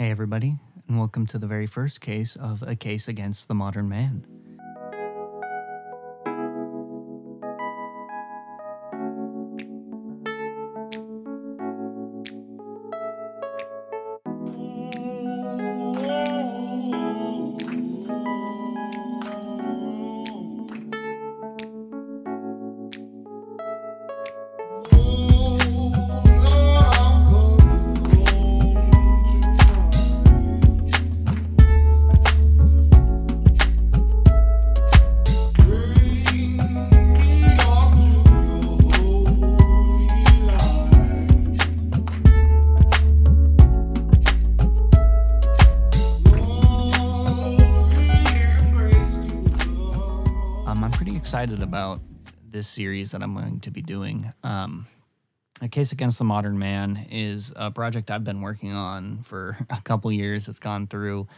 Hey, everybody, and welcome to the very first case of A Case Against the Modern Man. Excited about this series that I'm going to be doing. Um, a Case Against the Modern Man is a project I've been working on for a couple years. It's gone through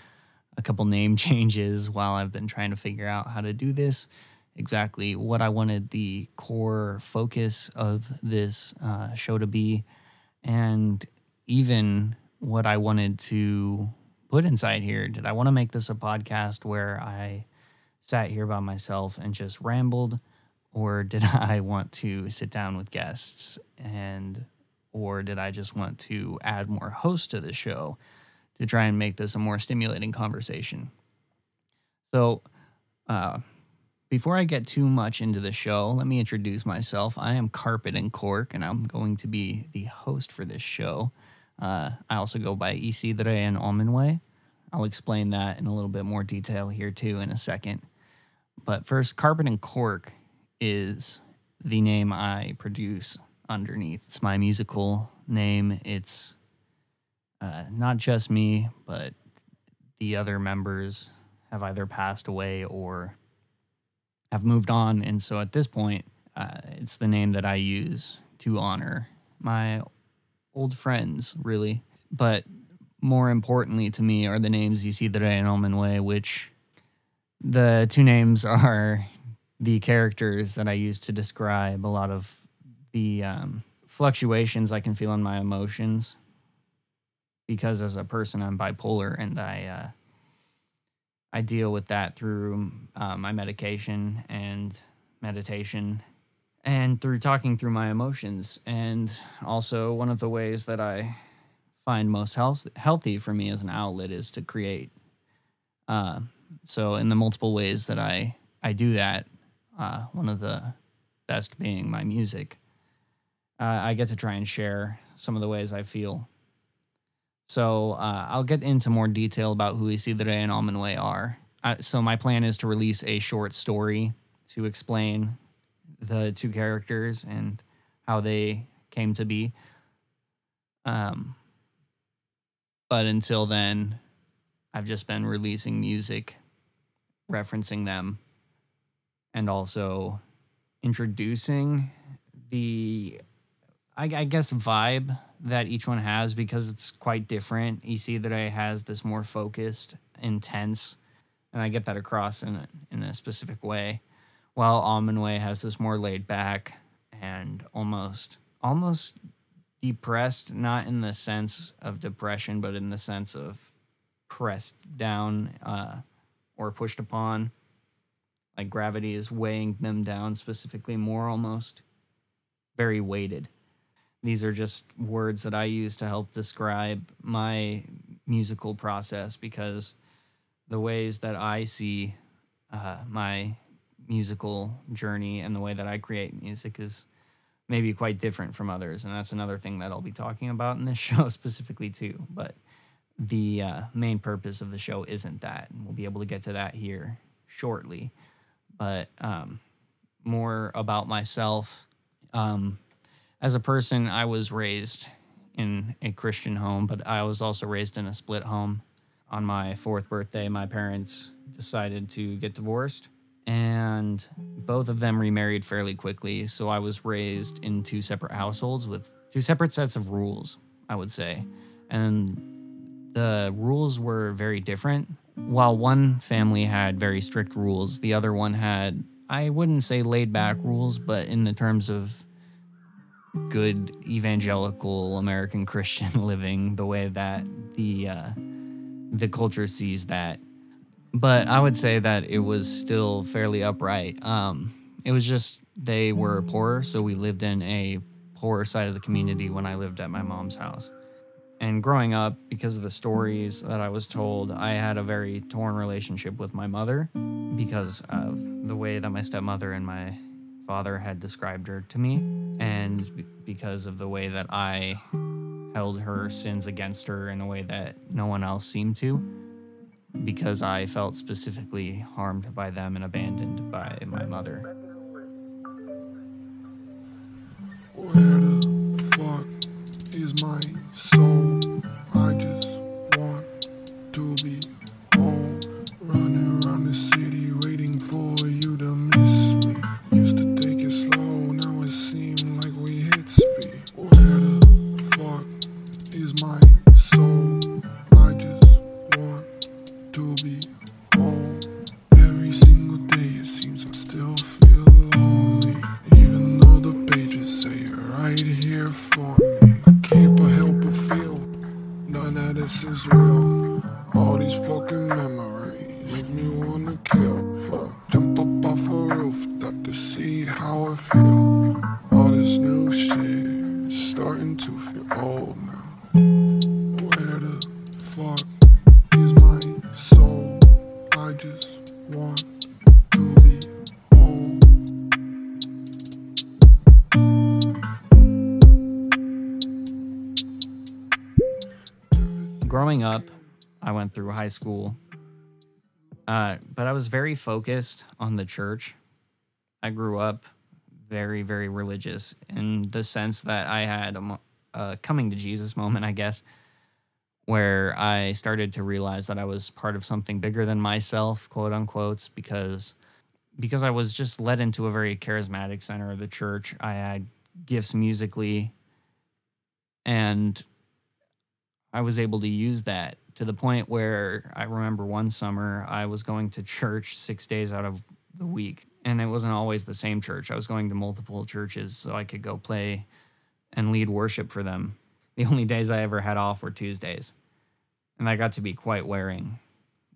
a couple name changes while I've been trying to figure out how to do this, exactly what I wanted the core focus of this uh, show to be, and even what I wanted to put inside here. Did I want to make this a podcast where I sat here by myself and just rambled? or did I want to sit down with guests and or did I just want to add more hosts to the show to try and make this a more stimulating conversation? So, uh, before I get too much into the show, let me introduce myself. I am Carpet and Cork, and I'm going to be the host for this show. Uh, I also go by Isidre and Almenway. I'll explain that in a little bit more detail here too in a second. But first, Carpet and Cork is the name I produce underneath. It's my musical name. It's uh, not just me, but the other members have either passed away or have moved on. And so at this point, uh, it's the name that I use to honor my old friends, really. But more importantly to me are the names Isidre and Omenwe, which the two names are the characters that I use to describe a lot of the um, fluctuations I can feel in my emotions. Because as a person, I'm bipolar, and I uh, I deal with that through uh, my medication and meditation, and through talking through my emotions. And also, one of the ways that I find most health- healthy for me as an outlet is to create. Uh, so, in the multiple ways that I I do that, uh, one of the best being my music. Uh, I get to try and share some of the ways I feel. So uh, I'll get into more detail about who Isidre and Almenway are. So my plan is to release a short story to explain the two characters and how they came to be. Um, but until then, I've just been releasing music referencing them and also introducing the I, I, guess vibe that each one has because it's quite different. You see that I has this more focused, intense, and I get that across in a, in a specific way, while Almenway has this more laid back and almost almost depressed, not in the sense of depression, but in the sense of pressed down uh, or pushed upon. Like gravity is weighing them down specifically more almost. Very weighted. These are just words that i use to help describe my musical process because the ways that i see uh, my musical journey and the way that i create music is maybe quite different from others and that's another thing that i'll be talking about in this show specifically too but the uh, main purpose of the show isn't that and we'll be able to get to that here shortly but um, more about myself. Um, as a person, I was raised in a Christian home, but I was also raised in a split home. On my fourth birthday, my parents decided to get divorced, and both of them remarried fairly quickly. So I was raised in two separate households with two separate sets of rules, I would say. And the rules were very different while one family had very strict rules, the other one had, I wouldn't say laid back rules, but in the terms of good evangelical American Christian living, the way that the uh, the culture sees that. But I would say that it was still fairly upright. Um, it was just they were poor, so we lived in a poorer side of the community when I lived at my mom's house. And growing up, because of the stories that I was told, I had a very torn relationship with my mother because of the way that my stepmother and my father had described her to me, and because of the way that I held her sins against her in a way that no one else seemed to, because I felt specifically harmed by them and abandoned by my mother. Growing up, I went through high school, uh, but I was very focused on the church. I grew up very, very religious in the sense that I had a, a coming to Jesus moment, I guess, where I started to realize that I was part of something bigger than myself, quote unquote, because because I was just led into a very charismatic center of the church. I had gifts musically, and I was able to use that to the point where I remember one summer I was going to church six days out of the week. And it wasn't always the same church. I was going to multiple churches so I could go play and lead worship for them. The only days I ever had off were Tuesdays. And that got to be quite wearing.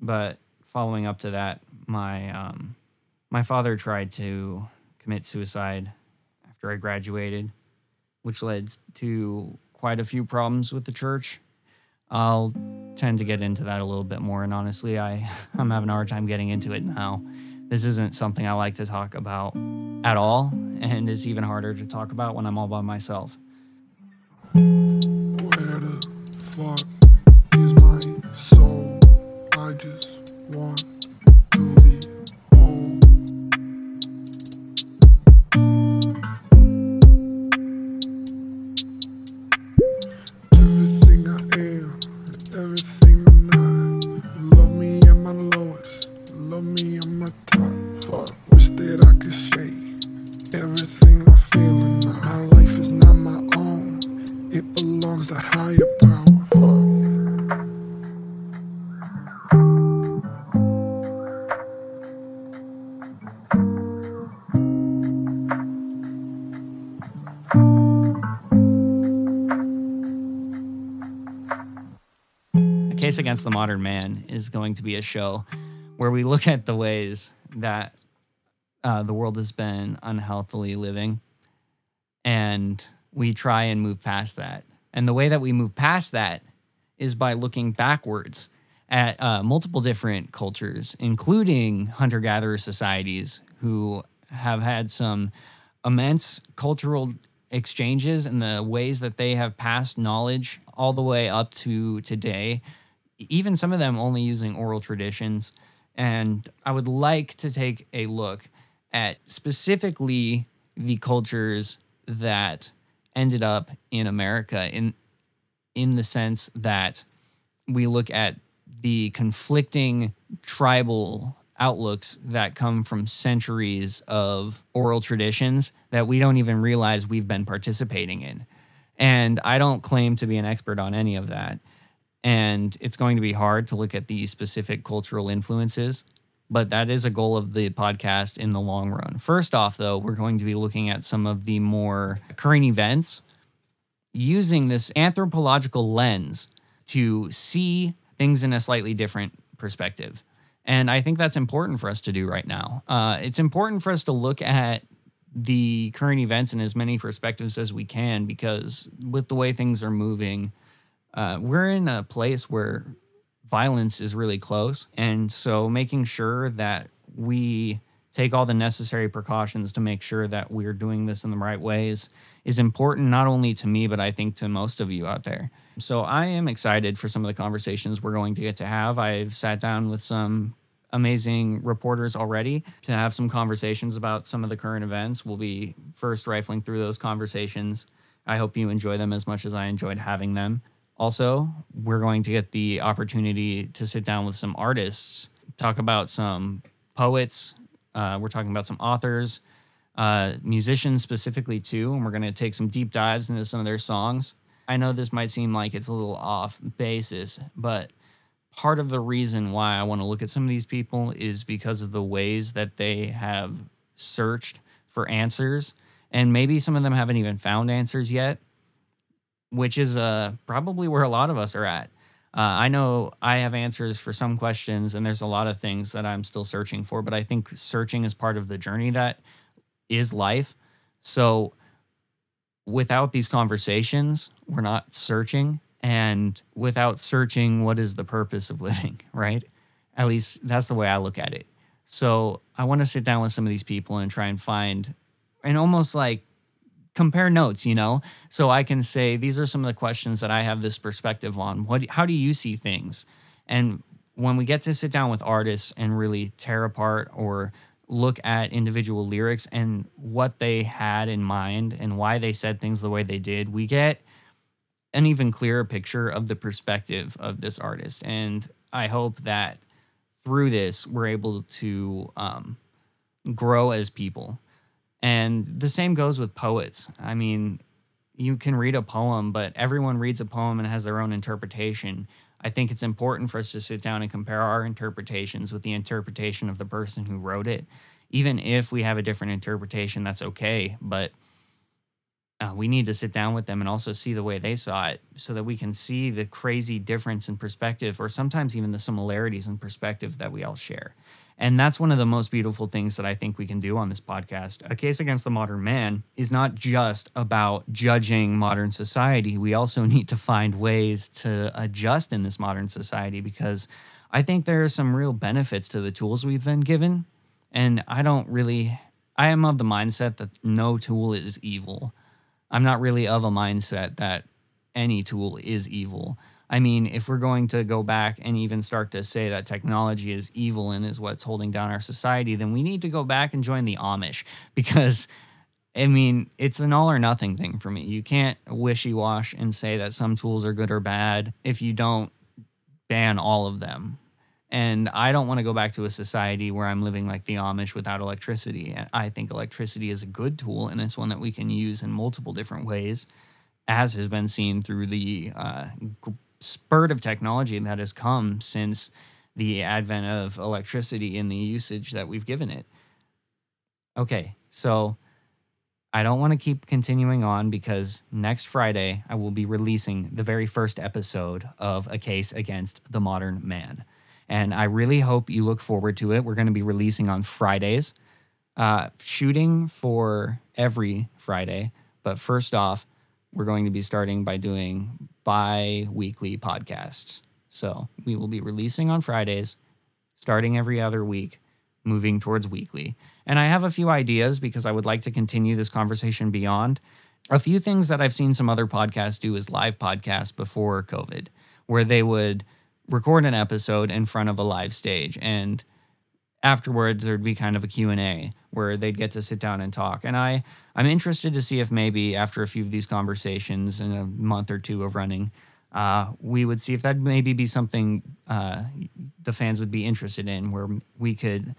But following up to that, my um, my father tried to commit suicide after I graduated, which led to quite a few problems with the church. I'll tend to get into that a little bit more. And honestly, I, I'm having a hard time getting into it now. This isn't something I like to talk about at all. And it's even harder to talk about when I'm all by myself. Where the fuck is my soul? I just want it belongs to higher power. A Case Against the Modern Man is going to be a show where we look at the ways that uh, the world has been unhealthily living and we try and move past that. And the way that we move past that is by looking backwards at uh, multiple different cultures, including hunter gatherer societies who have had some immense cultural exchanges and the ways that they have passed knowledge all the way up to today, even some of them only using oral traditions. And I would like to take a look at specifically the cultures that ended up in America in in the sense that we look at the conflicting tribal outlooks that come from centuries of oral traditions that we don't even realize we've been participating in. And I don't claim to be an expert on any of that. And it's going to be hard to look at these specific cultural influences, but that is a goal of the podcast in the long run. First off, though, we're going to be looking at some of the more current events using this anthropological lens to see things in a slightly different perspective. And I think that's important for us to do right now. Uh, it's important for us to look at the current events in as many perspectives as we can because with the way things are moving, uh, we're in a place where violence is really close. And so making sure that we take all the necessary precautions to make sure that we're doing this in the right ways is important not only to me but I think to most of you out there. So I am excited for some of the conversations we're going to get to have. I've sat down with some amazing reporters already to have some conversations about some of the current events. We'll be first rifling through those conversations. I hope you enjoy them as much as I enjoyed having them. Also, we're going to get the opportunity to sit down with some artists, talk about some poets, uh, we're talking about some authors, uh, musicians specifically too, and we're going to take some deep dives into some of their songs. I know this might seem like it's a little off basis, but part of the reason why I want to look at some of these people is because of the ways that they have searched for answers. And maybe some of them haven't even found answers yet, which is uh, probably where a lot of us are at. Uh, I know I have answers for some questions, and there's a lot of things that I'm still searching for, but I think searching is part of the journey that is life. So without these conversations, we're not searching. And without searching, what is the purpose of living, right? At least that's the way I look at it. So I want to sit down with some of these people and try and find, and almost like compare notes, you know? So I can say, these are some of the questions that I have this perspective on. What, how do you see things? And when we get to sit down with artists and really tear apart or look at individual lyrics and what they had in mind and why they said things the way they did, we get an even clearer picture of the perspective of this artist. And I hope that through this, we're able to um, grow as people and the same goes with poets. I mean, you can read a poem, but everyone reads a poem and has their own interpretation. I think it's important for us to sit down and compare our interpretations with the interpretation of the person who wrote it. Even if we have a different interpretation, that's okay. But uh, we need to sit down with them and also see the way they saw it so that we can see the crazy difference in perspective or sometimes even the similarities in perspective that we all share. And that's one of the most beautiful things that I think we can do on this podcast. A Case Against the Modern Man is not just about judging modern society. We also need to find ways to adjust in this modern society because I think there are some real benefits to the tools we've been given. And I don't really, I am of the mindset that no tool is evil. I'm not really of a mindset that any tool is evil. I mean, if we're going to go back and even start to say that technology is evil and is what's holding down our society, then we need to go back and join the Amish because, I mean, it's an all or nothing thing for me. You can't wishy wash and say that some tools are good or bad if you don't ban all of them. And I don't want to go back to a society where I'm living like the Amish without electricity. I think electricity is a good tool and it's one that we can use in multiple different ways, as has been seen through the uh, spurt of technology that has come since the advent of electricity and the usage that we've given it. Okay, so I don't want to keep continuing on because next Friday I will be releasing the very first episode of A Case Against the Modern Man. And I really hope you look forward to it. We're going to be releasing on Fridays, uh, shooting for every Friday. But first off, we're going to be starting by doing bi weekly podcasts. So we will be releasing on Fridays, starting every other week, moving towards weekly. And I have a few ideas because I would like to continue this conversation beyond. A few things that I've seen some other podcasts do is live podcasts before COVID, where they would record an episode in front of a live stage and afterwards there'd be kind of a q&a where they'd get to sit down and talk. And i i'm interested to see if maybe after a few of these conversations in a month or two of running uh, we would see if that maybe be something uh, the fans would be interested in where we could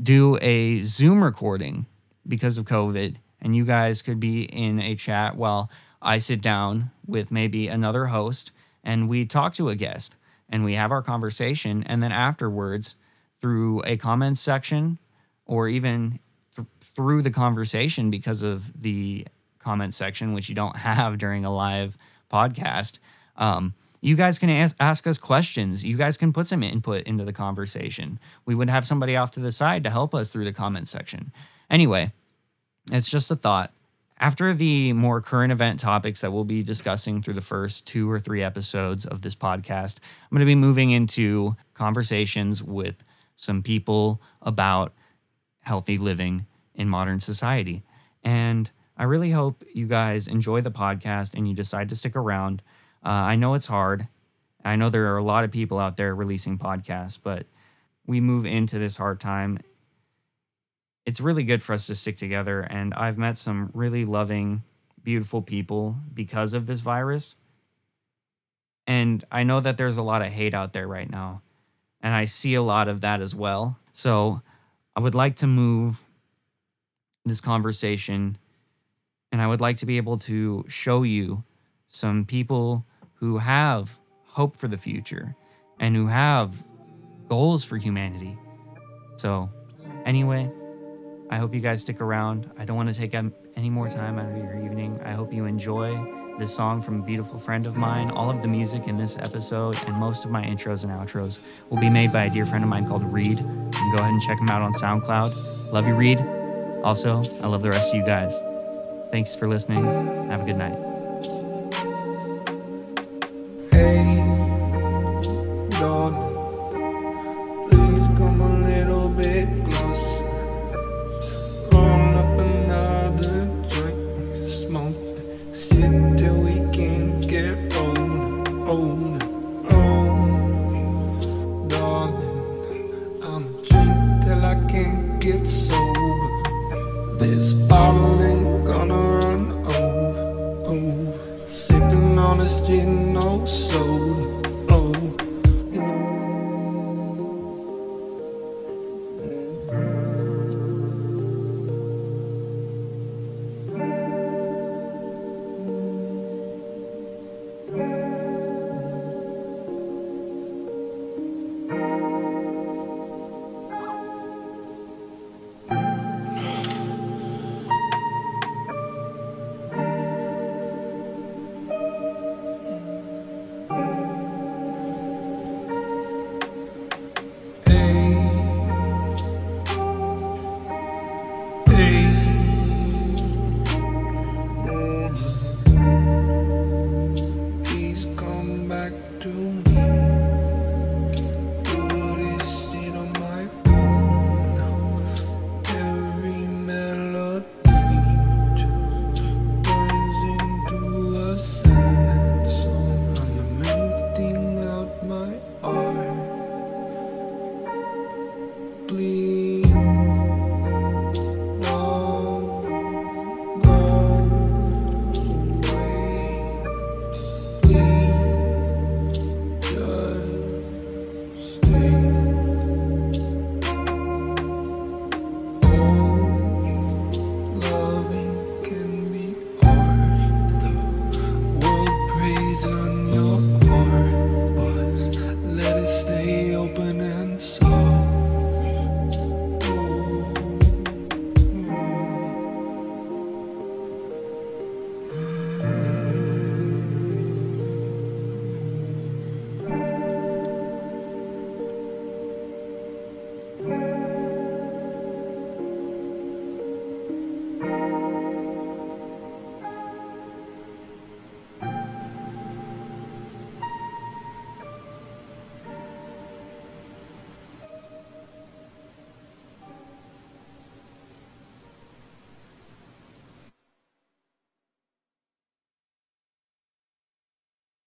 do a zoom recording because of covid and you guys could be in a chat while i sit down with maybe another host and we talk to a guest and we have our conversation. And then afterwards through a comments section or even th- through the conversation because of the comment section, which you don't have during a live podcast, um, you guys can ask, ask us questions. You guys can put some input into the conversation. We would have somebody off to the side to help us through the comment section. Anyway, it's just a thought. After the more current event topics that we'll be discussing through the first two or three episodes of this podcast, I'm going to be moving into conversations with some people about healthy living in modern society. And I really hope you guys enjoy the podcast and you decide to stick around. Uh, I know it's hard. I know there are a lot of people out there releasing podcasts, but we move into this hard time. It's really good for us to stick together. And I've met some really loving, beautiful people because of this virus. And I know that there's a lot of hate out there right now. And I see a lot of that as well. So I would like to move this conversation and I would like to be able to show you some people who have hope for the future and who have goals for humanity. So, anyway, I hope you guys stick around. I don't want to take any more time out of your evening. I hope you enjoy this song from a beautiful friend of mine. All of the music in this episode and most of my intros and outros will be made by a dear friend of mine called Reed. You can go ahead and check him out on SoundCloud. Love you, Reed. Also, I love the rest of you guys. Thanks for listening. Have a good night. please.